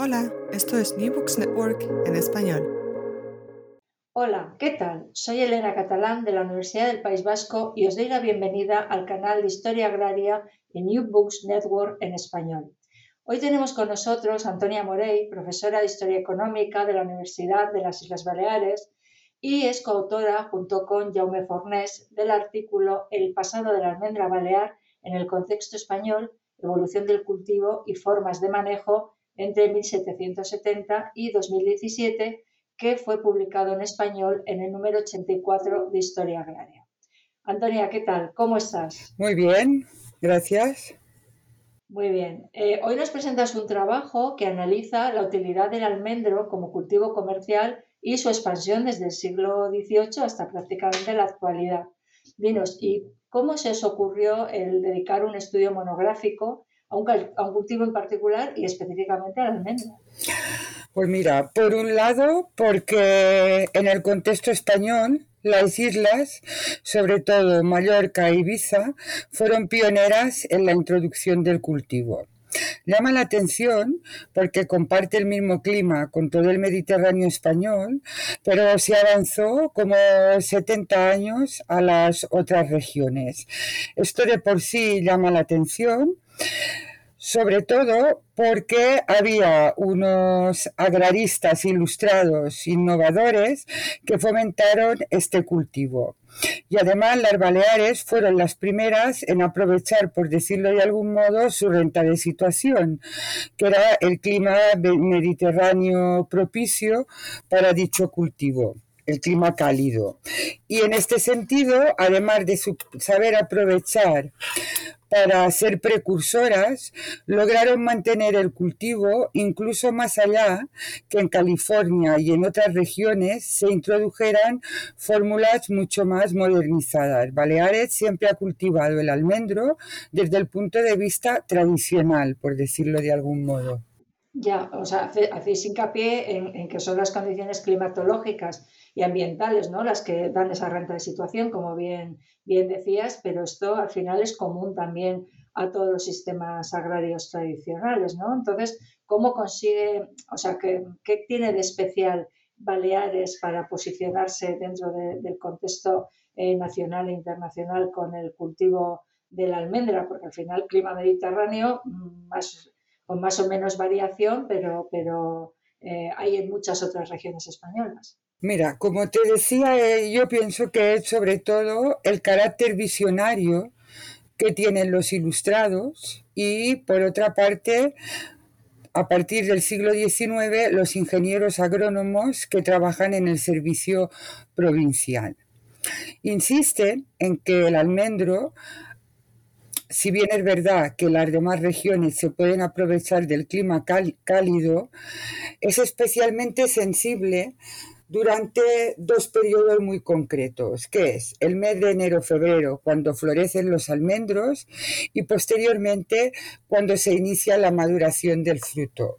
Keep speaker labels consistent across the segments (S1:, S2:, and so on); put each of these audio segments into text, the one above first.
S1: Hola, esto es New Books Network en español.
S2: Hola, ¿qué tal? Soy Elena Catalán de la Universidad del País Vasco y os doy la bienvenida al canal de Historia Agraria en New Books Network en español. Hoy tenemos con nosotros a Antonia Morey, profesora de Historia Económica de la Universidad de las Islas Baleares y es coautora, junto con Jaume Fornés, del artículo El pasado de la almendra balear en el contexto español, evolución del cultivo y formas de manejo entre 1770 y 2017, que fue publicado en español en el número 84 de Historia Agraria. Antonia, ¿qué tal? ¿Cómo estás?
S3: Muy bien, gracias.
S2: Muy bien. Eh, hoy nos presentas un trabajo que analiza la utilidad del almendro como cultivo comercial y su expansión desde el siglo XVIII hasta prácticamente la actualidad. Dinos, ¿y cómo se os ocurrió el dedicar un estudio monográfico a un, cultivo en particular y específicamente al almendro?
S3: Pues mira, por un lado, porque en el contexto español, las islas, sobre todo Mallorca e Ibiza, fueron pioneras en la introducción del cultivo. Llama la atención porque comparte el mismo clima con todo el Mediterráneo español, pero se avanzó como 70 años a las otras regiones. Esto de por sí llama la atención sobre todo porque había unos agraristas ilustrados innovadores que fomentaron este cultivo. Y además las Baleares fueron las primeras en aprovechar, por decirlo de algún modo, su renta de situación, que era el clima mediterráneo propicio para dicho cultivo el clima cálido. Y en este sentido, además de saber aprovechar para ser precursoras, lograron mantener el cultivo incluso más allá que en California y en otras regiones se introdujeran fórmulas mucho más modernizadas. Baleares siempre ha cultivado el almendro desde el punto de vista tradicional, por decirlo de algún modo.
S2: Ya, o sea, hacéis hincapié en que son las condiciones climatológicas y ambientales, ¿no? Las que dan esa renta de situación, como bien, bien decías, pero esto al final es común también a todos los sistemas agrarios tradicionales, ¿no? Entonces, ¿cómo consigue, o sea, qué, tiene de especial Baleares para posicionarse dentro del contexto eh, nacional e internacional con el cultivo de la almendra? Porque al final, clima mediterráneo, mm, más, con más o menos variación, pero, pero eh, hay en muchas otras regiones españolas.
S3: Mira, como te decía, eh, yo pienso que es sobre todo el carácter visionario que tienen los ilustrados y por otra parte, a partir del siglo XIX, los ingenieros agrónomos que trabajan en el servicio provincial. Insisten en que el almendro si bien es verdad que las demás regiones se pueden aprovechar del clima cálido, es especialmente sensible durante dos periodos muy concretos, que es el mes de enero-febrero, cuando florecen los almendros, y posteriormente cuando se inicia la maduración del fruto.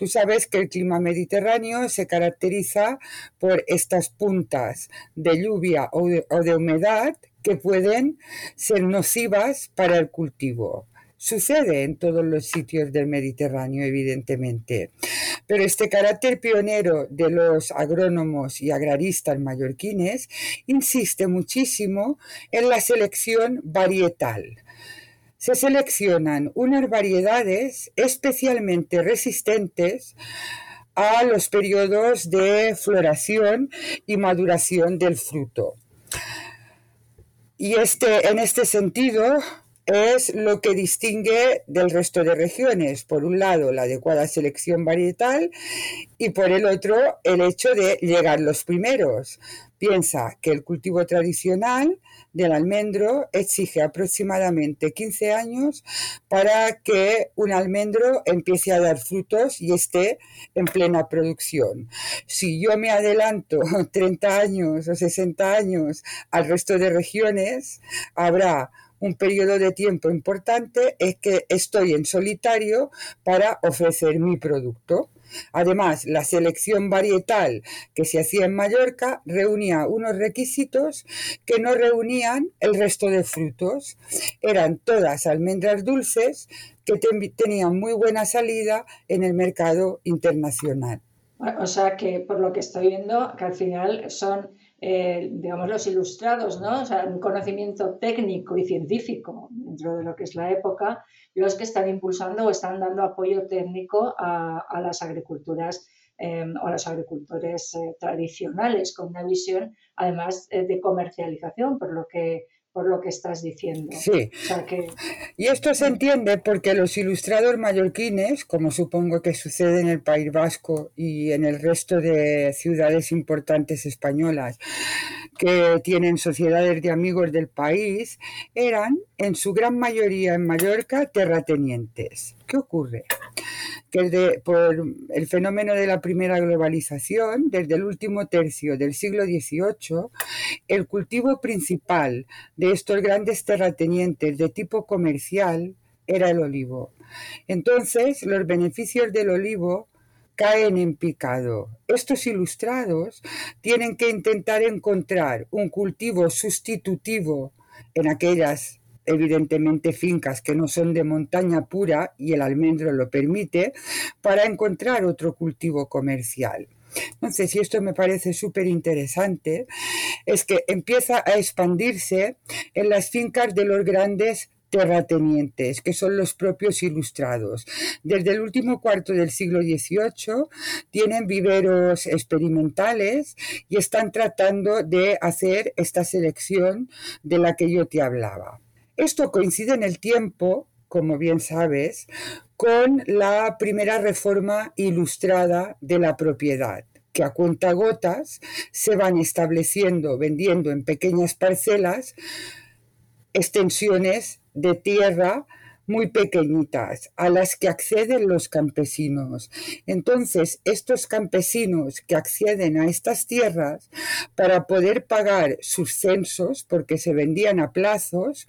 S3: Tú sabes que el clima mediterráneo se caracteriza por estas puntas de lluvia o de, humedad que pueden ser nocivas para el cultivo. Sucede en todos los sitios del Mediterráneo, evidentemente. Pero este carácter pionero de los agrónomos y agraristas mallorquines insiste muchísimo en la selección varietal. Se seleccionan unas variedades especialmente resistentes a los periodos de floración y maduración del fruto. Y este, en este sentido, es lo que distingue del resto de regiones. Por un lado, la adecuada selección varietal y por el otro, el hecho de llegar los primeros. Piensa que el cultivo tradicional del almendro exige aproximadamente 15 años para que un almendro empiece a dar frutos y esté en plena producción. Si yo me adelanto 30 años o 60 años al resto de regiones, habrá un periodo de tiempo importante es que estoy en solitario para ofrecer mi producto. Además, la selección varietal que se hacía en Mallorca reunía unos requisitos que no reunían el resto de frutos. Eran todas almendras dulces que tenían muy buena salida en el mercado internacional.
S2: O sea que por lo que estoy viendo, que al final son eh, digamos, los ilustrados, ¿no? O sea, un conocimiento técnico y científico dentro de lo que es la época, los que están impulsando o están dando apoyo técnico a, las agriculturas eh, o a los agricultores eh, tradicionales con una visión, además, de comercialización, por lo que por lo que estás diciendo.
S3: Sí. Y esto se entiende porque los ilustrados mallorquines, como supongo que sucede en el País Vasco y en el resto de ciudades importantes españolas que tienen sociedades de amigos del país, eran en su gran mayoría en Mallorca terratenientes. ¿Qué ocurre? que por el fenómeno de la primera globalización, desde el último tercio del siglo XVIII, el cultivo principal de estos grandes terratenientes de tipo comercial era el olivo. Entonces, los beneficios del olivo caen en picado. Estos ilustrados tienen que intentar encontrar un cultivo sustitutivo en aquellas evidentemente fincas que no son de montaña pura y el almendro lo permite, para encontrar otro cultivo comercial. Entonces, y esto me parece súper interesante, es que empieza a expandirse en las fincas de los grandes terratenientes, que son los propios ilustrados. Desde el último cuarto del siglo XVIII tienen viveros experimentales y están tratando de hacer esta selección de la que yo te hablaba. Esto coincide en el tiempo, como bien sabes, con la primera reforma ilustrada de la propiedad que a cuentagotas se van estableciendo, vendiendo en pequeñas parcelas extensiones de tierra muy pequeñitas a las que acceden los campesinos. Entonces, estos campesinos que acceden a estas tierras para poder pagar sus censos, porque se vendían a plazos,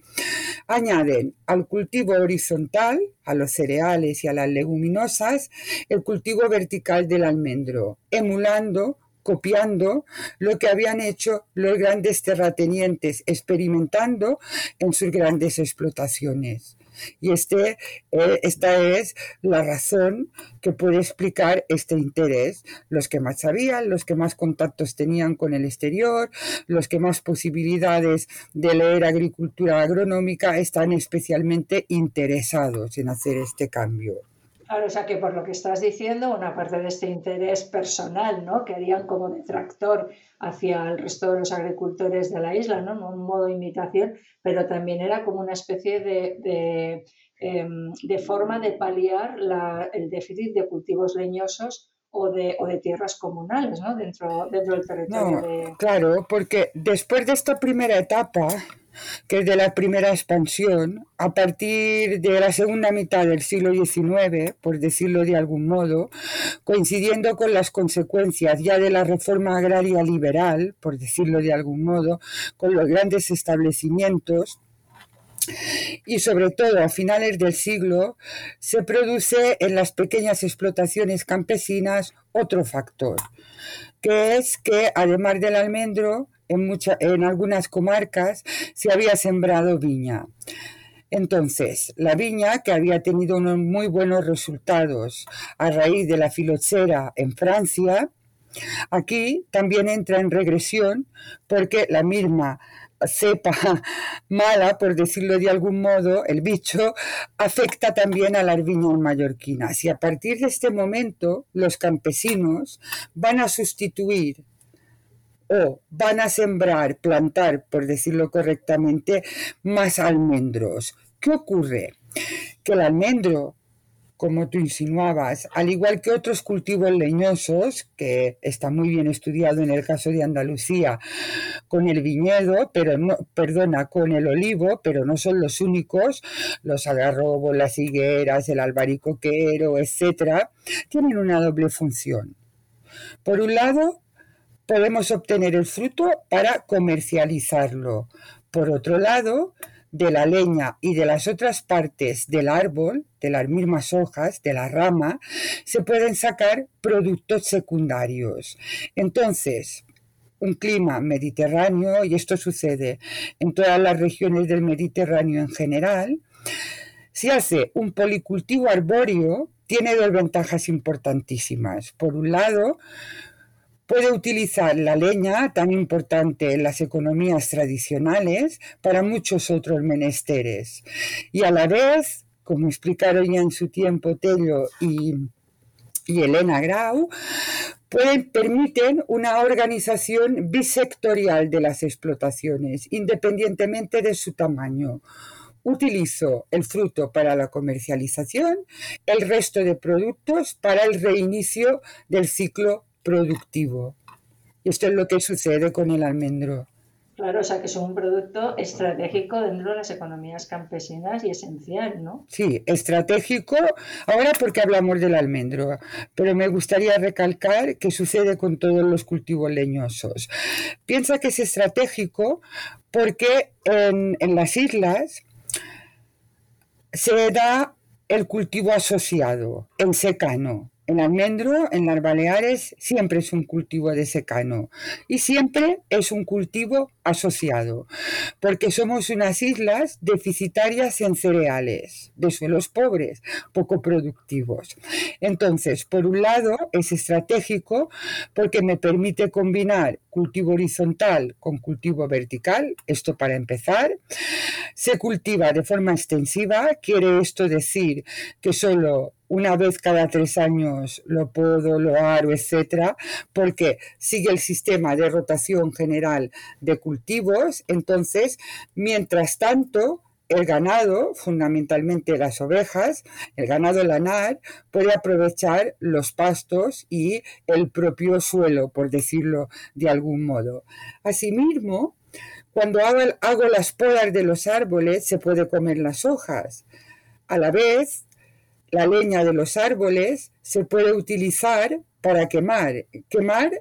S3: añaden al cultivo horizontal, a los cereales y a las leguminosas, el cultivo vertical del almendro, emulando copiando lo que habían hecho los grandes terratenientes, experimentando en sus grandes explotaciones. Y este, eh, esta es la razón que puede explicar este interés. Los que más sabían, los que más contactos tenían con el exterior, los que más posibilidades de leer agricultura agronómica están especialmente interesados en hacer este cambio.
S2: Claro, o sea que por lo que estás diciendo, una parte de este interés personal, ¿no? Que harían como detractor hacia el resto de los agricultores de la isla, ¿no? Un modo de imitación, pero también era como una especie de, em, forma de paliar el déficit de cultivos leñosos o de, o de, tierras comunales ¿no? dentro, dentro del territorio.
S3: Claro, porque después de esta primera etapa, que es de la primera expansión, a partir de la segunda mitad del siglo XIX, por decirlo de algún modo, coincidiendo con las consecuencias ya de la reforma agraria liberal, por decirlo de algún modo, con los grandes establecimientos, y sobre todo a finales del siglo, se produce en las pequeñas explotaciones campesinas otro factor, que es que además del almendro, en, algunas comarcas se había sembrado viña. Entonces, la viña, que había tenido unos muy buenos resultados a raíz de la filoxera en Francia, aquí también entra en regresión porque la misma cepa mala, por decirlo de algún modo, el bicho, afecta también a las viñas mallorquinas. Y a partir de este momento, los campesinos van a sustituir o van a sembrar, plantar, por decirlo correctamente, más almendros. ¿Qué ocurre? Que el almendro, como tú insinuabas, al igual que otros cultivos leñosos, que está muy bien estudiado en el caso de Andalucía, con el viñedo, pero no, perdona, con el olivo, pero no son los únicos, los agarrobos, las higueras, el albaricoquero, etcétera, tienen una doble función. Por un lado, podemos obtener el fruto para comercializarlo. Por otro lado, de la leña y de las otras partes del árbol, de las mismas hojas, de la rama, se pueden sacar productos secundarios. Entonces, un clima mediterráneo, y esto sucede en todas las regiones del Mediterráneo en general, si hace un policultivo arbóreo, tiene dos ventajas importantísimas. Por un lado, puede utilizar la leña, tan importante en las economías tradicionales, para muchos otros menesteres. Y a la vez, como explicaron ya en su tiempo Tello y, Elena Grau, pueden, permiten una organización bisectorial de las explotaciones, independientemente de su tamaño. Utilizo el fruto para la comercialización, el resto de productos para el reinicio del ciclo productivo. Esto es lo que sucede con el almendro.
S2: Claro, o sea que es un producto estratégico dentro de las economías campesinas y esencial, ¿no?
S3: Sí, estratégico, ahora porque hablamos del almendro, pero me gustaría recalcar que sucede con todos los cultivos leñosos. Piensa que es estratégico porque en, en las islas se da el cultivo asociado, en secano. El almendro en las Baleares siempre es un cultivo de secano y siempre es un cultivo asociado, porque somos unas islas deficitarias en cereales, de suelos pobres, poco productivos. Entonces, por un lado, es estratégico porque me permite combinar cultivo horizontal con cultivo vertical, esto para empezar. Se cultiva de forma extensiva, quiere esto decir que solo una vez cada tres años lo puedo, lo aro, etcétera, porque sigue el sistema de rotación general de cultivos. Entonces, mientras tanto, el ganado, fundamentalmente las ovejas, el ganado lanar, puede aprovechar los pastos y el propio suelo, por decirlo de algún modo. Asimismo, cuando hago, hago las podas de los árboles, se puede comer las hojas. A la vez, la leña de los árboles se puede utilizar para quemar. Quemar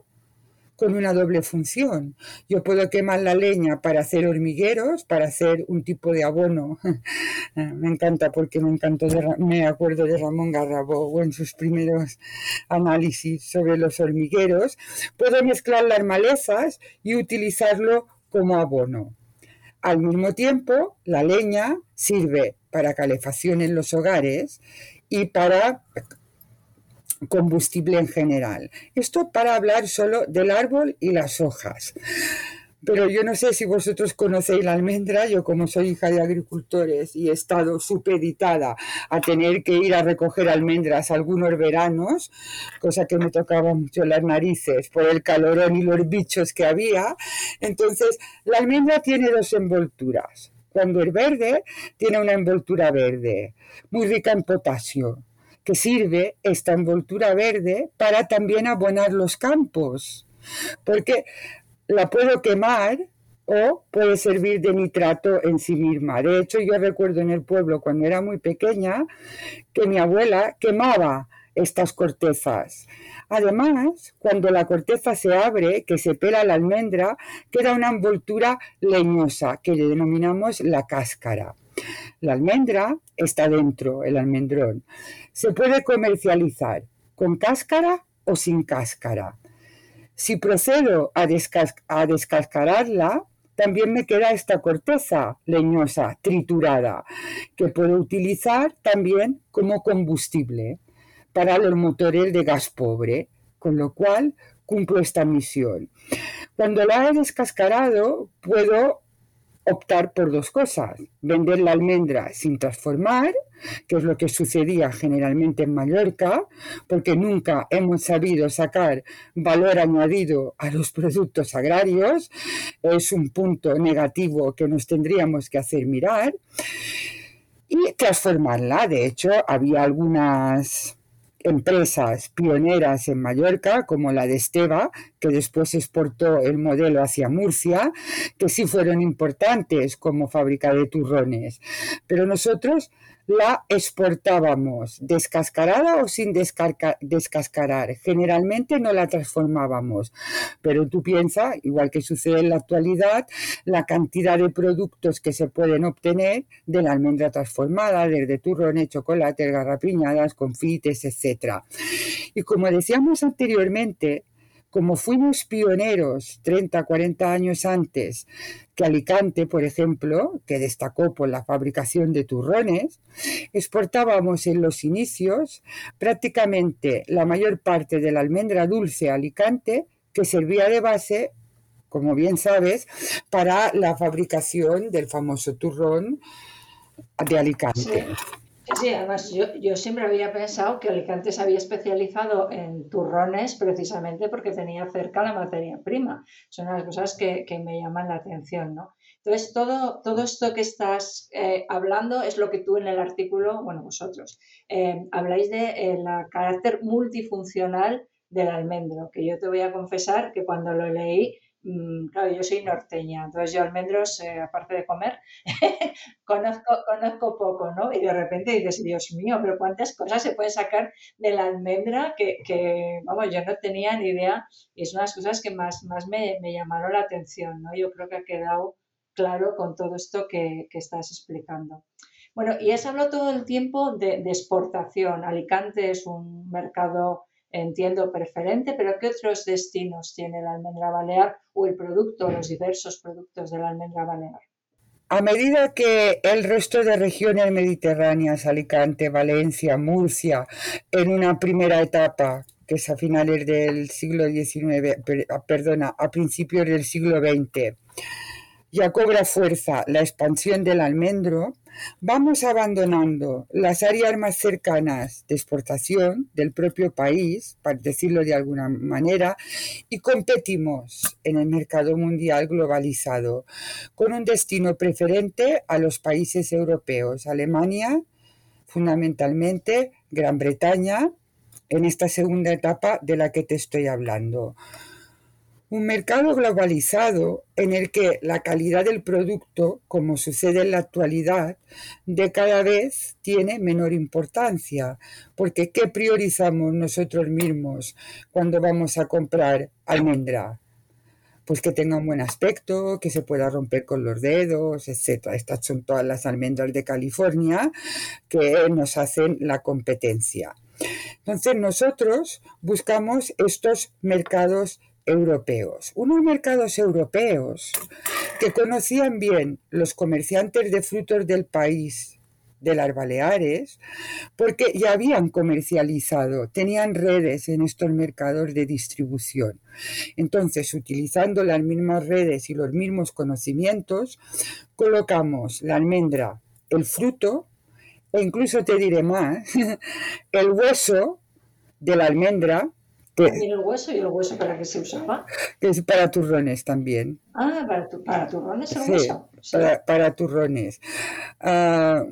S3: con una doble función. Yo puedo quemar la leña para hacer hormigueros, para hacer un tipo de abono. me encanta porque me encantó, me acuerdo de Ramón Garrabo en sus primeros análisis sobre los hormigueros. Puedo mezclar las malezas y utilizarlo como abono. Al mismo tiempo, la leña sirve para calefacción en los hogares y para combustible en general. Esto para hablar solo del árbol y las hojas. Pero yo no sé si vosotros conocéis la almendra, yo como soy hija de agricultores y he estado supeditada a tener que ir a recoger almendras algunos veranos, cosa que me tocaba mucho las narices por el calorón y los bichos que había, entonces la almendra tiene dos envolturas. Cuando es verde, tiene una envoltura verde, muy rica en potasio, que sirve esta envoltura verde para también abonar los campos, porque la puedo quemar o puede servir de nitrato en sí misma. De hecho, yo recuerdo en el pueblo cuando era muy pequeña que mi abuela quemaba estas cortezas. Además, cuando la corteza se abre, que se pela la almendra, queda una envoltura leñosa que le denominamos la cáscara. La almendra está dentro, el almendrón. Se puede comercializar con cáscara o sin cáscara. Si procedo a, descascararla, también me queda esta corteza leñosa, triturada, que puedo utilizar también como combustible para los motores de gas pobre, con lo cual cumplo esta misión. Cuando la he descascarado, puedo optar por dos cosas, vender la almendra sin transformar, que es lo que sucedía generalmente en Mallorca, porque nunca hemos sabido sacar valor añadido a los productos agrarios, es un punto negativo que nos tendríamos que hacer mirar, y transformarla. De hecho, había algunas empresas pioneras en Mallorca, como la de Esteba, que después exportó el modelo hacia Murcia, que sí fueron importantes como fábrica de turrones. Pero nosotros la exportábamos descascarada o sin descascarar. Generalmente no la transformábamos, pero tú piensas, igual que sucede en la actualidad, la cantidad de productos que se pueden obtener de la almendra transformada, desde turrones, chocolates, garrapiñadas, confites, etc. Y como decíamos anteriormente, como fuimos pioneros 30, 40 años antes que Alicante, por ejemplo, que destacó por la fabricación de turrones, exportábamos en los inicios prácticamente la mayor parte de la almendra dulce a Alicante que servía de base, como bien sabes, para la fabricación del famoso turrón de Alicante.
S2: Además yo, siempre había pensado que Alicante se había especializado en turrones precisamente porque tenía cerca la materia prima. Son las cosas que, me llaman la atención, ¿no? Entonces, todo, todo esto que estás eh, hablando es lo que tú en el artículo, bueno, vosotros, eh, habláis de eh, carácter multifuncional del almendro, que yo te voy a confesar que cuando lo leí claro, yo soy norteña, entonces yo almendros, eh, aparte de comer, conozco, conozco poco, ¿no? Y de repente dices, Dios mío, pero cuántas cosas se pueden sacar de la almendra que, vamos, yo no tenía ni idea y es una de las cosas que más, más me, llamaron la atención, ¿no? Yo creo que ha quedado claro con todo esto que, estás explicando. Bueno, y has hablado todo el tiempo de, de exportación. Alicante es un mercado entiendo preferente, pero ¿qué otros destinos tiene la almendra balear o el producto, los diversos productos de la almendra balear?
S3: A medida que el resto de regiones mediterráneas, Alicante, Valencia, Murcia, en una primera etapa, que es a finales del siglo XIX, perdona, a principios del siglo XX, ya cobra fuerza la expansión del almendro, vamos abandonando las áreas más cercanas de exportación del propio país, para decirlo de alguna manera, y competimos en el mercado mundial globalizado, con un destino preferente a los países europeos, Alemania, fundamentalmente Gran Bretaña, en esta segunda etapa de la que te estoy hablando. Un mercado globalizado en el que la calidad del producto, como sucede en la actualidad, de cada vez tiene menor importancia. Porque ¿qué priorizamos nosotros mismos cuando vamos a comprar almendra? Pues que tenga un buen aspecto, que se pueda romper con los dedos, etc. Estas son todas las almendras de California que nos hacen la competencia. Entonces nosotros buscamos estos mercados europeos, unos mercados europeos que conocían bien los comerciantes de frutos del país de las Baleares, porque ya habían comercializado, tenían redes en estos mercados de distribución. Entonces, utilizando las mismas redes y los mismos conocimientos, colocamos la almendra, el fruto, e incluso te diré más, el hueso de la almendra,
S2: ¿Y el hueso? ¿Y el hueso para qué se usaba?
S3: Es para turrones también.
S2: Ah, para, para turrones el hueso.
S3: Sí. Para, para, turrones. Ah,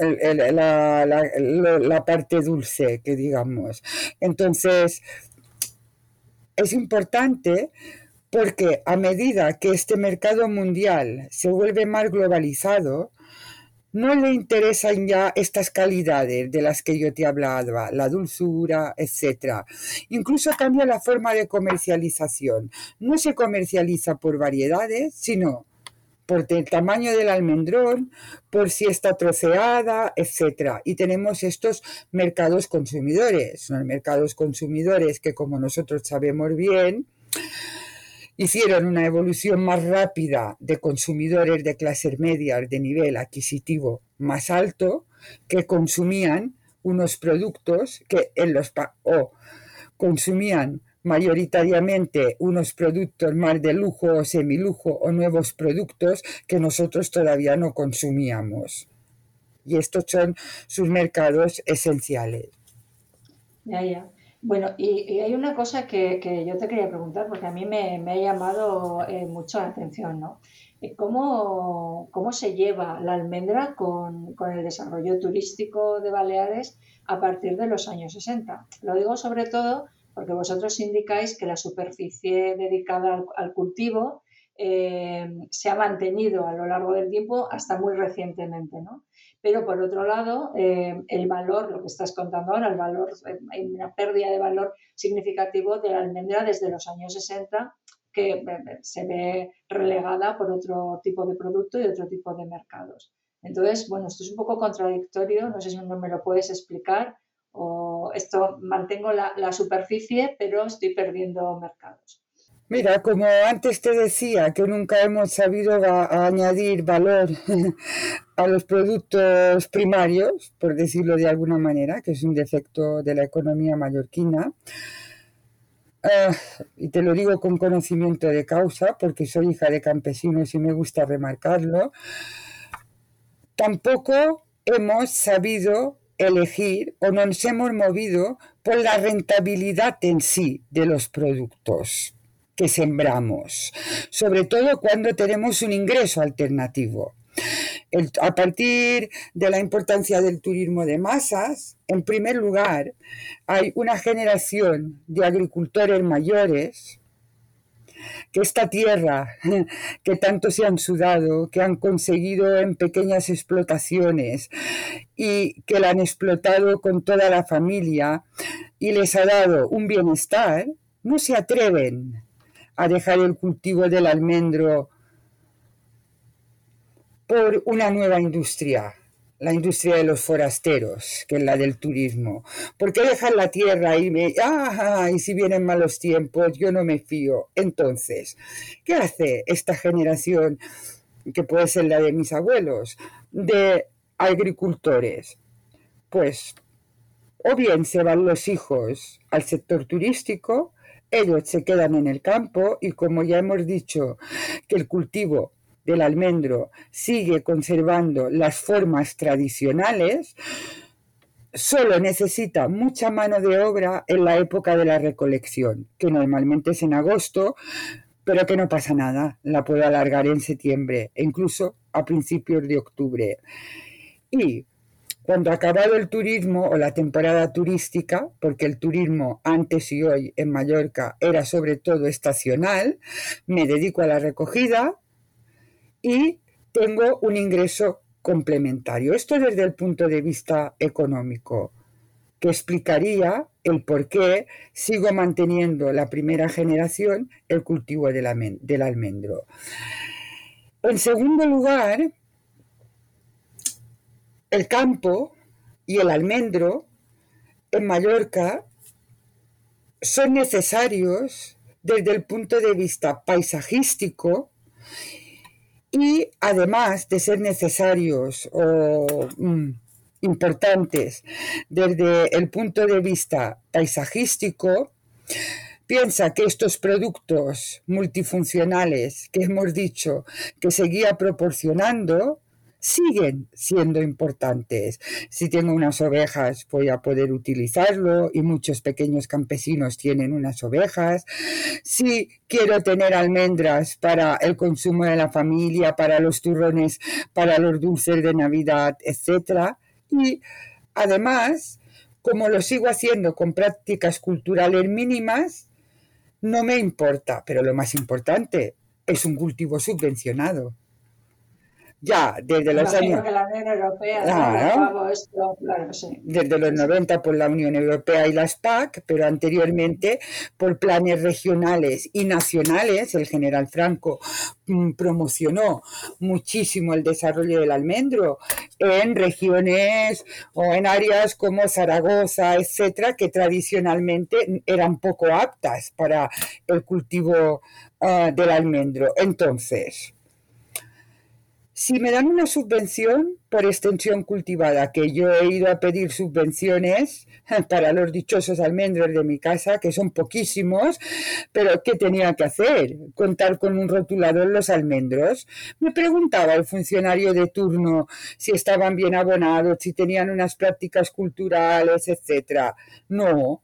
S3: la, la, la, parte dulce, que digamos. Entonces, es importante porque a medida que este mercado mundial se vuelve más globalizado, no le interesan ya estas calidades de las que yo te hablaba, la dulzura, etc. Incluso cambia la forma de comercialización. No se comercializa por variedades, sino por el tamaño del almendrón, por si está troceada, etc. Y tenemos estos mercados consumidores, son mercados consumidores que como nosotros sabemos bien, hicieron una evolución más rápida de consumidores de clases medias de nivel adquisitivo más alto que consumían unos productos que en los o consumían mayoritariamente unos productos más de lujo o semilujo o nuevos productos que nosotros todavía no consumíamos. Y estos son sus mercados esenciales.
S2: Ya, ya. Bueno, y, hay una cosa que, yo te quería preguntar, porque a mí me, ha llamado eh, mucho la atención, ¿no? Eh, ¿Cómo, ¿Cómo, se lleva la almendra con, el desarrollo turístico de Baleares a partir de los años 60? Lo digo sobre todo porque vosotros indicáis que la superficie dedicada al, cultivo eh, se ha mantenido a lo largo del tiempo hasta muy recientemente, ¿no? Pero por otro lado, eh, el valor, lo que estás contando ahora, el valor, eh, hay una pérdida de valor significativo de la almendra desde los años 60 que se ve relegada por otro tipo de producto y otro tipo de mercados. Entonces, bueno, esto es un poco contradictorio, no sé si no me lo puedes explicar, o esto mantengo la superficie, pero estoy perdiendo mercados.
S3: Mira, como antes te decía, que nunca hemos sabido añadir valor a los productos primarios, por decirlo de alguna manera, que es un defecto de la economía mallorquina, Ah, y te lo digo con conocimiento de causa, porque soy hija de campesinos y me gusta remarcarlo, tampoco hemos sabido elegir o nos hemos movido por la rentabilidad en sí de los productos que sembramos, sobre todo cuando tenemos un ingreso alternativo. A partir de la importancia del turismo de masas, en primer lugar, hay una generación de agricultores mayores que esta tierra que tanto se han sudado, que han conseguido en pequeñas explotaciones y que la han explotado con toda la familia y les ha dado un bienestar, no se atreven a dejar el cultivo del almendro por una nueva industria, la industria de los forasteros, que es la del turismo. ¿Por qué dejar la tierra y me, ah, y si vienen malos tiempos, yo no me fío? Entonces, ¿qué hace esta generación, que puede ser la de mis abuelos, de agricultores? Pues, o bien se van los hijos al sector turístico, ellos se quedan en el campo y como ya hemos dicho que el cultivo del almendro sigue conservando las formas tradicionales, solo necesita mucha mano de obra en la época de la recolección, que normalmente es en agosto, pero que no pasa nada, la puedo alargar en septiembre e incluso a principios de octubre. Y cuando ha acabado el turismo o la temporada turística, porque el turismo antes y hoy en Mallorca era sobre todo estacional, me dedico a la recogida, y tengo un ingreso complementario. Esto desde el punto de vista económico, que explicaría el por qué sigo manteniendo la primera generación el cultivo del, almendro. En segundo lugar, el campo y el almendro en Mallorca son necesarios desde el punto de vista paisajístico y además de ser necesarios o mm, importantes desde el punto de vista paisajístico, piensa que estos productos multifuncionales que hemos dicho que seguía proporcionando siguen siendo importantes. Si tengo unas ovejas, voy a poder utilizarlo y muchos pequeños campesinos tienen unas ovejas. Si quiero tener almendras para el consumo de la familia, para los turrones, para los dulces de Navidad, etc. Y además, como lo sigo haciendo con prácticas culturales mínimas, no me importa, pero lo más importante es un cultivo subvencionado ya desde los años desde los 90 por la Unión Europea y las PAC, pero anteriormente por planes regionales y nacionales. El general Franco mm, promocionó muchísimo el desarrollo del almendro en regiones o en áreas como Zaragoza, etcétera, que tradicionalmente eran poco aptas para el cultivo ah, del almendro. Entonces, si me dan una subvención por extensión cultivada, que yo he ido a pedir subvenciones para los dichosos almendros de mi casa, que son poquísimos, pero ¿qué tenía que hacer? ¿Contar con un rotulador los almendros? Me preguntaba el funcionario de turno si estaban bien abonados, si tenían unas prácticas culturales, etc. No,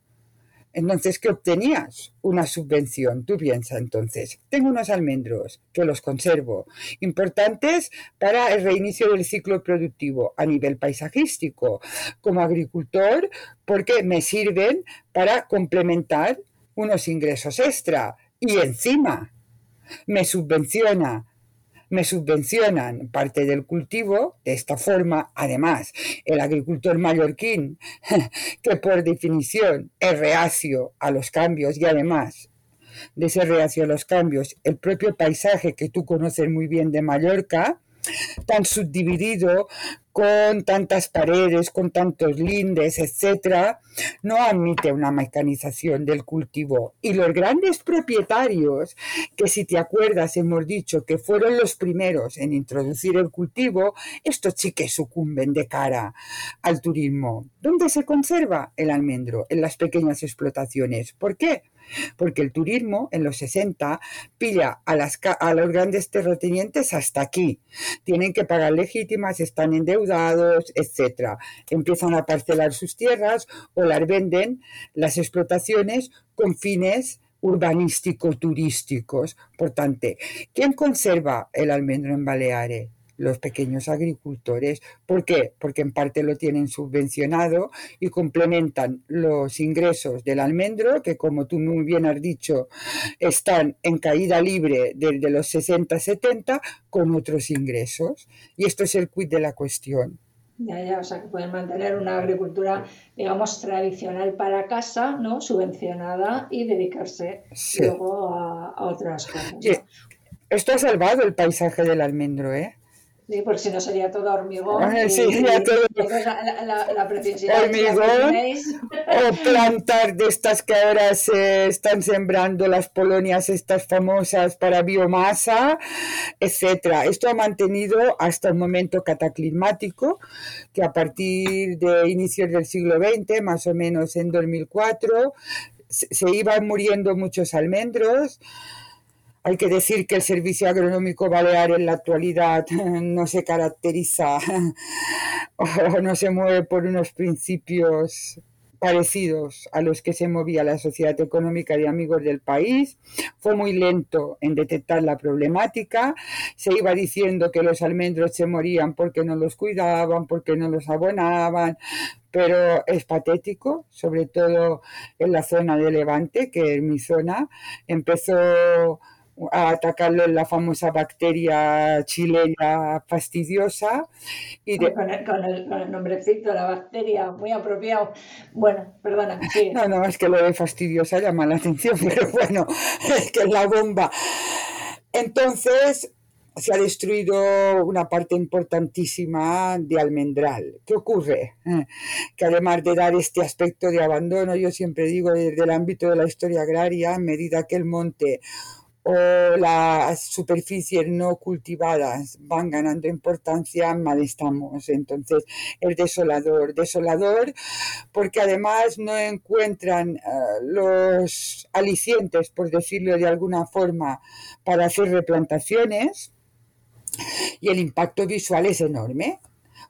S3: entonces, ¿qué obtenías? Una subvención. Tú piensas entonces, tengo unos almendros que los conservo, importantes para el reinicio del ciclo productivo a nivel paisajístico, como agricultor, porque me sirven para complementar unos ingresos extra y encima me subvenciona me subvencionan parte del cultivo. De esta forma, además, el agricultor mallorquín, que por definición es reacio a los cambios y además de ser reacio a los cambios, el propio paisaje que tú conoces muy bien de Mallorca, tan subdividido, con tantas paredes, con tantos lindes, etcétera, no admite una mecanización del cultivo. Y los grandes propietarios, que si te acuerdas hemos dicho que fueron los primeros en introducir el cultivo, estos sí que sucumben de cara al turismo. ¿Dónde se conserva el almendro? En las pequeñas explotaciones. ¿Por qué? porque el turismo en los 60 pilla a, a los grandes terratenientes hasta aquí. Tienen que pagar legítimas, están endeudados, etc. Empiezan a parcelar sus tierras o las venden las explotaciones con fines urbanístico-turísticos. Por tanto, ¿quién conserva el almendro en Baleares? los pequeños agricultores. ¿Por qué? Porque en parte lo tienen subvencionado y complementan los ingresos del almendro, que como tú muy bien has dicho, están en caída libre desde los 60-70, con otros ingresos. Y esto es el quid de la cuestión.
S2: Ya, ya, o sea, que pueden mantener una agricultura, digamos, tradicional para casa, ¿no? Subvencionada y dedicarse luego a, otras cosas.
S3: Esto ha salvado el paisaje del almendro, ¿eh?
S2: Sí, porque si no sería todo hormigón.
S3: Ah, sí, sería todo. hormigón. o plantar de estas que ahora se están sembrando las polonias, estas famosas para biomasa, etcétera. Esto ha mantenido hasta un momento cataclismático, que a partir de inicios del siglo XX, más o menos en 2004, se iban muriendo muchos almendros. Hay que decir que el Servicio Agronómico Balear en la actualidad no se caracteriza o no se mueve por unos principios parecidos a los que se movía la Sociedad Económica de Amigos del País. Fue muy lento en detectar la problemática. Se iba diciendo que los almendros se morían porque no los cuidaban, porque no los abonaban, pero es patético, sobre todo en la zona de Levante, que es mi zona. Empezó a atacarlo en la famosa bacteria chilena fastidiosa.
S2: Y con, el, nombrecito, la bacteria, muy apropiado. Bueno, perdona.
S3: No, no, es que lo de fastidiosa llama la atención, pero bueno, es que es la bomba. Entonces, se ha destruido una parte importantísima de almendral. ¿Qué ocurre? Eh, que además de dar este aspecto de abandono, yo siempre digo desde el ámbito de la historia agraria, a medida que el monte o las superficies no cultivadas van ganando importancia, mal estamos. Entonces, es desolador, desolador, porque además no encuentran eh, los alicientes, por decirlo de alguna forma, para hacer replantaciones y el impacto visual es enorme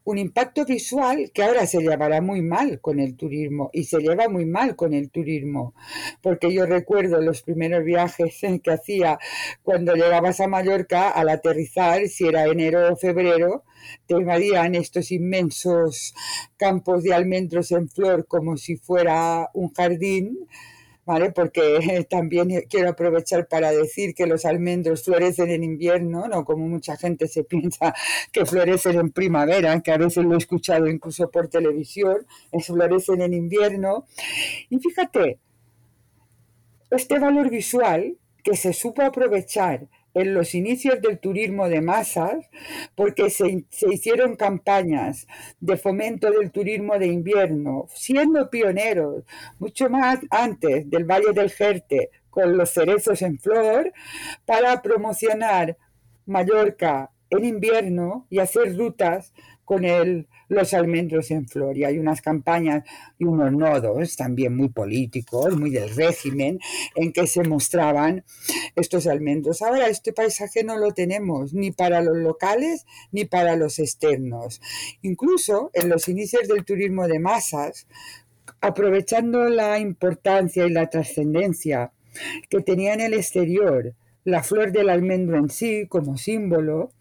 S3: un impacto visual que ahora se llevará muy mal con el turismo y se lleva muy mal con el turismo, porque yo recuerdo los primeros viajes que hacía cuando llegabas a Mallorca al aterrizar, si era enero o febrero, te invadían estos inmensos campos de almendros en flor como si fuera un jardín porque también quiero aprovechar para decir que los almendros florecen en invierno, no como mucha gente se piensa que florecen en primavera, que a veces lo he escuchado incluso por televisión, florecen en invierno. Y fíjate, este valor visual que se supo aprovechar en los inicios del turismo de masas, porque se, hicieron campañas de fomento del turismo de invierno, siendo pioneros mucho más antes del Valle del Jerte con los cerezos en flor, para promocionar Mallorca en invierno y hacer rutas con el, los almendros en flor. Y hay unas campañas y unos nodos también muy políticos, muy del régimen, en que se mostraban estos almendros. Ahora este paisaje no lo tenemos ni para los locales ni para los externos. Incluso en los inicios del turismo de masas, aprovechando la importancia y la trascendencia que tenía en el exterior la flor del almendro en sí como símbolo,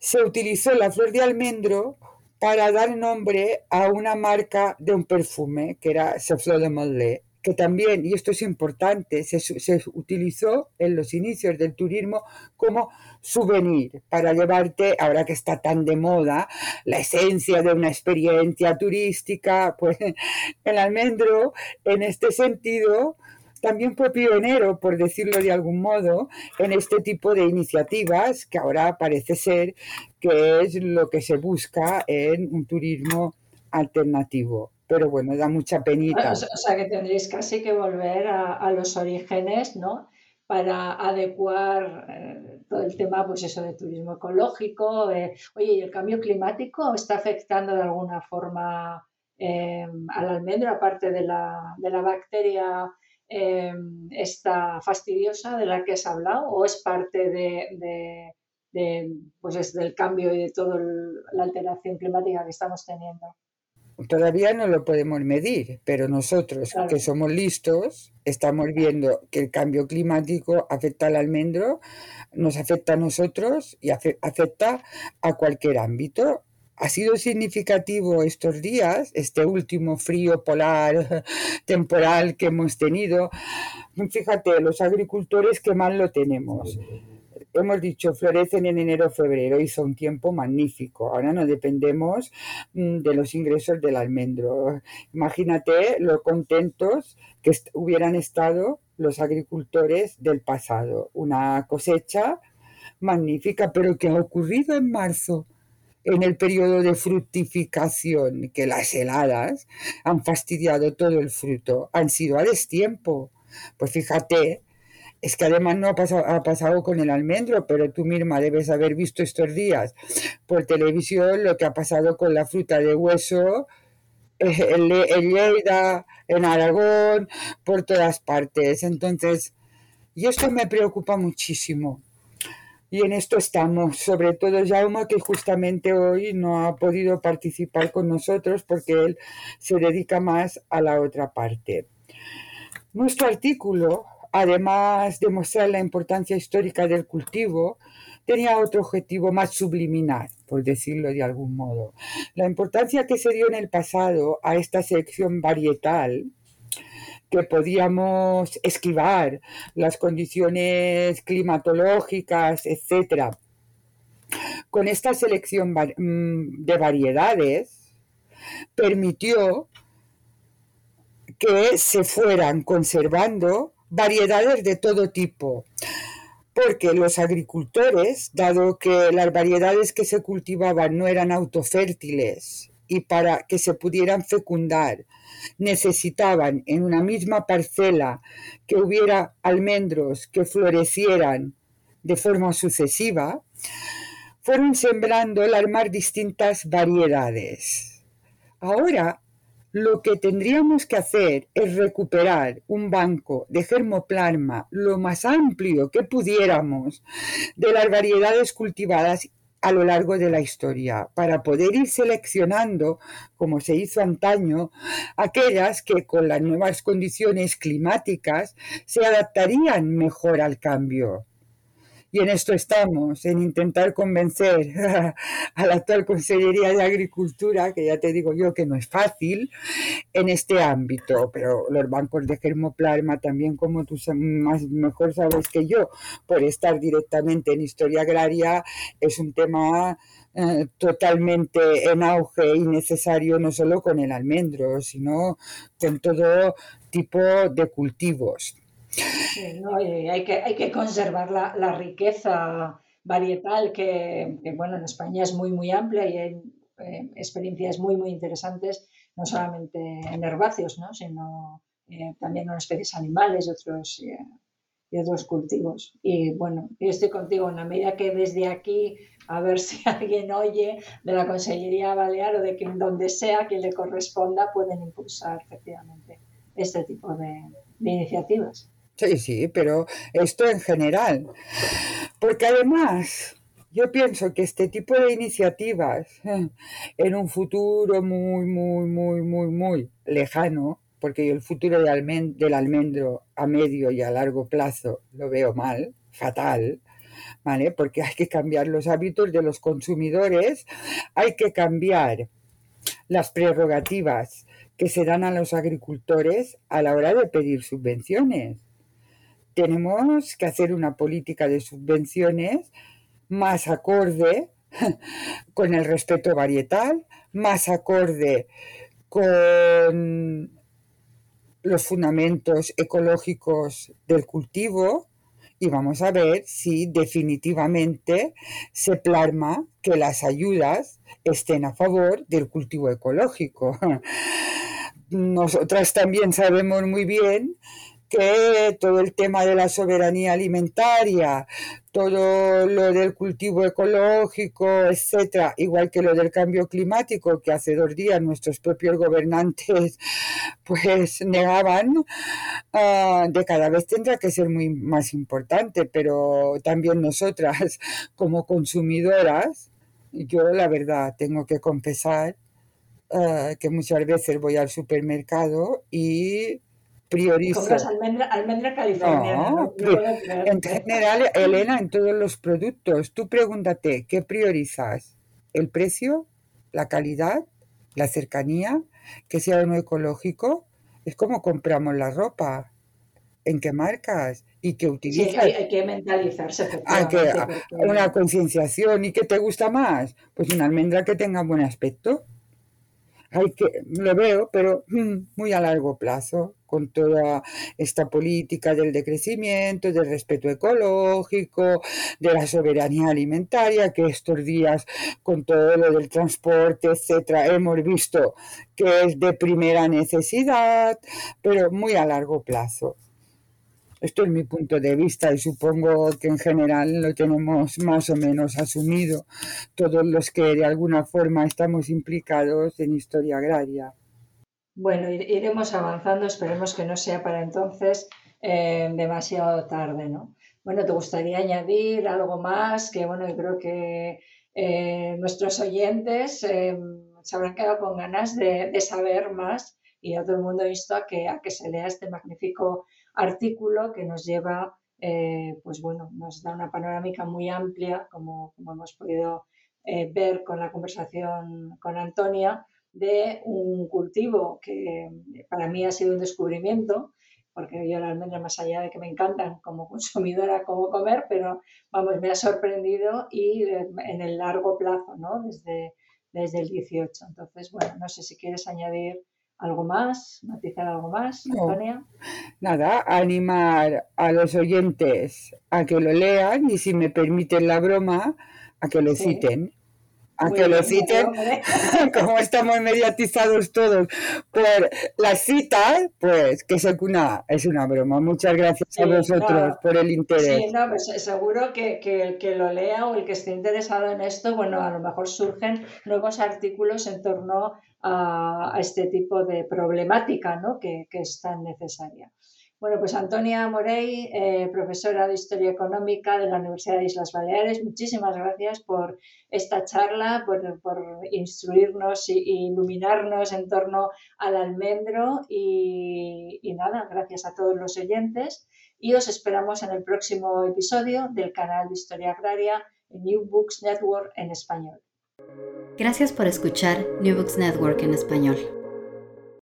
S3: se utilizó la flor de almendro para dar nombre a una marca de un perfume que era Flor de Mollet. que también, y esto es importante, se, se, utilizó en los inicios del turismo como souvenir para llevarte, ahora que está tan de moda, la esencia de una experiencia turística, pues el almendro en este sentido también fue pionero, por decirlo de algún modo, en este tipo de iniciativas que ahora parece ser que es lo que se busca en un turismo alternativo pero bueno, da mucha penita.
S2: O sea, que tendréis casi que volver a, los orígenes, ¿no? Para adecuar eh, todo el tema, pues eso, de turismo ecológico. oye, ¿y el cambio climático está afectando de alguna forma em, al almendro, aparte de la, de la bacteria em, esta fastidiosa de la que has hablado, o es parte de, de, pues es del cambio y de toda la alteración climática que estamos teniendo?
S3: Todavía no lo podemos medir, pero nosotros que somos listos estamos viendo que el cambio climático afecta al almendro, nos afecta a nosotros y afecta a cualquier ámbito. Ha sido significativo estos días, este último frío polar temporal que hemos tenido. Fíjate, los agricultores que mal lo tenemos hemos dicho, florecen en enero, febrero, hizo un tiempo magnífico. Ahora no dependemos mm, de los ingresos del almendro. Imagínate lo contentos que hubieran estado los agricultores del pasado. Una cosecha magnífica, pero que ha ocurrido en marzo en el periodo de fructificación, que las heladas han fastidiado todo el fruto, han sido a destiempo. Pues fíjate, es que además no ha pasado, ha pasado con el almendro, pero tú misma debes haber visto estos días por televisión lo que ha pasado con la fruta de hueso eh, en, Lleida, en Aragón, por todas partes. Entonces, y esto me preocupa muchísimo. Y en esto estamos, sobre todo Jaume, que justamente hoy no ha podido participar con nosotros porque él se dedica más a la otra parte. Nuestro artículo además de mostrar la importancia histórica del cultivo, tenía otro objetivo más subliminal, por decirlo de algún modo. La importancia que se dio en el pasado a esta selección varietal, que podíamos esquivar las condiciones climatológicas, etc. Con esta selección mm, de variedades, permitió que se fueran conservando variedades de todo tipo, porque los agricultores, dado que las variedades que se cultivaban no eran autofértiles y para que se pudieran fecundar, necesitaban en una misma parcela que hubiera almendros que florecieran de forma sucesiva, fueron sembrando las más distintas variedades. Ahora lo que tendríamos que hacer es recuperar un banco de germoplasma lo más amplio que pudiéramos de las variedades cultivadas a lo largo de la historia, para poder ir seleccionando, como se hizo antaño, aquellas que con las nuevas condiciones climáticas se adaptarían mejor al cambio. Y en esto estamos, en intentar convencer a la actual Consellería de Agricultura, que ya te digo yo que no es fácil, en este ámbito. Pero los bancos de germoplasma también, como tú más, mejor sabes que yo, por estar directamente en historia agraria, es un tema eh, totalmente en auge y necesario no solo con el almendro, sino con todo tipo de cultivos
S2: hay, que, hay que conservar la, riqueza varietal que, bueno, en España es muy, muy amplia y hay eh, experiencias muy, muy interesantes, no solamente en herbáceos, ¿no? sino eh, también en especies animales y otros, eh, y otros cultivos. Y bueno, yo estoy contigo en la medida que desde aquí, a ver si alguien oye de la Consellería Balear o de quien donde sea que le corresponda, pueden impulsar efectivamente este tipo de iniciativas.
S3: Sí, sí, pero esto en general. Porque además, yo pienso que este tipo de iniciativas, eh, en un futuro muy, muy, muy, muy, muy lejano, porque el futuro del almendro a medio y a largo plazo lo veo mal, fatal, ¿vale? Porque hay que cambiar los hábitos de los consumidores, hay que cambiar las prerrogativas que se dan a los agricultores a la hora de pedir subvenciones. Tenemos que hacer una política de subvenciones más acorde con el respeto varietal, más acorde con los fundamentos ecológicos del cultivo y vamos a ver si definitivamente se plasma que las ayudas estén a favor del cultivo ecológico. Nosotras también sabemos muy bien que todo el tema de la soberanía alimentaria, todo lo del cultivo ecológico, etcétera, igual que lo del cambio climático, que hace dos días nuestros propios gobernantes pues negaban, ah, de cada vez tendrá que ser muy más importante, pero también nosotras como consumidoras, yo la verdad tengo que confesar ah, que muchas veces voy al supermercado y priorizo.
S2: almendra, almendra californiana.
S3: No, en general, Elena, en todos los productos, tú pregúntate, ¿qué priorizas? ¿El precio? ¿La calidad? ¿La cercanía? ¿Que sea uno ecológico? Es como compramos la ropa. ¿En qué marcas? ¿Y qué utilizas?
S2: Sí, hay, que mentalizarse.
S3: Hay que, una concienciación. ¿Y qué te gusta más? Pues una almendra que tenga buen aspecto. Hay que, lo veo, pero mm, muy a largo plazo con toda esta política del decrecimiento, del respeto ecológico, de la soberanía alimentaria, que estos días con todo lo del transporte, etcétera, hemos visto que es de primera necesidad, pero muy a largo plazo. Esto es mi punto de vista y supongo que en general lo tenemos más o menos asumido todos los que de alguna forma estamos implicados en historia agraria.
S2: Bueno, iremos avanzando, esperemos que no sea para entonces eh, demasiado tarde, ¿no? Bueno, ¿te gustaría añadir algo más? Que bueno, creo que eh, nuestros oyentes eh, se habrán quedado con ganas de, saber más y a todo el mundo insto a que, a que se lea este magnífico artículo que nos lleva, pues bueno, nos da una panorámica muy amplia, como, hemos podido ver con la conversación con Antonia, de un cultivo que para mí ha sido un descubrimiento, porque yo la almendra, más allá de que me encantan como consumidora, como comer, pero vamos, me ha sorprendido y en el largo plazo, ¿no? Desde, desde el 18. Entonces, bueno, no sé si quieres añadir algo más, matizar algo más, Antonia.
S3: Nada, animar a los oyentes a que lo lean y si me permiten la broma, a que lo citen a que lo citen, como estamos mediatizados todos por las citas, pues que es una, es una broma. Muchas gracias a vosotros por el interés.
S2: Sí, no, pues seguro que, que, el que lo lea o el que esté interesado en esto, bueno, a lo mejor surgen nuevos artículos en torno a, este tipo de problemática ¿no? que, que es tan necesaria. Bueno, pues Antonia Morey, eh, profesora de Historia Económica de la Universidad de Islas Baleares, muchísimas gracias por esta charla, por, instruirnos e iluminarnos en torno al almendro y, y nada, gracias a todos los oyentes y os esperamos en el próximo episodio del canal de Historia Agraria New Books Network en español.
S4: Gracias por escuchar New Books Network en español.